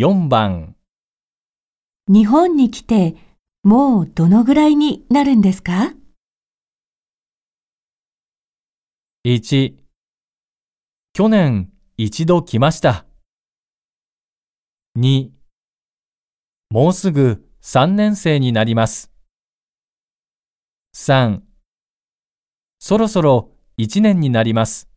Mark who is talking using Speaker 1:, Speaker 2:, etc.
Speaker 1: 4番
Speaker 2: 日本に来てもうどのぐらいになるんですか
Speaker 1: ？1去年一度来ました。2もうすぐ3年生になります。3そろそろ1年になります。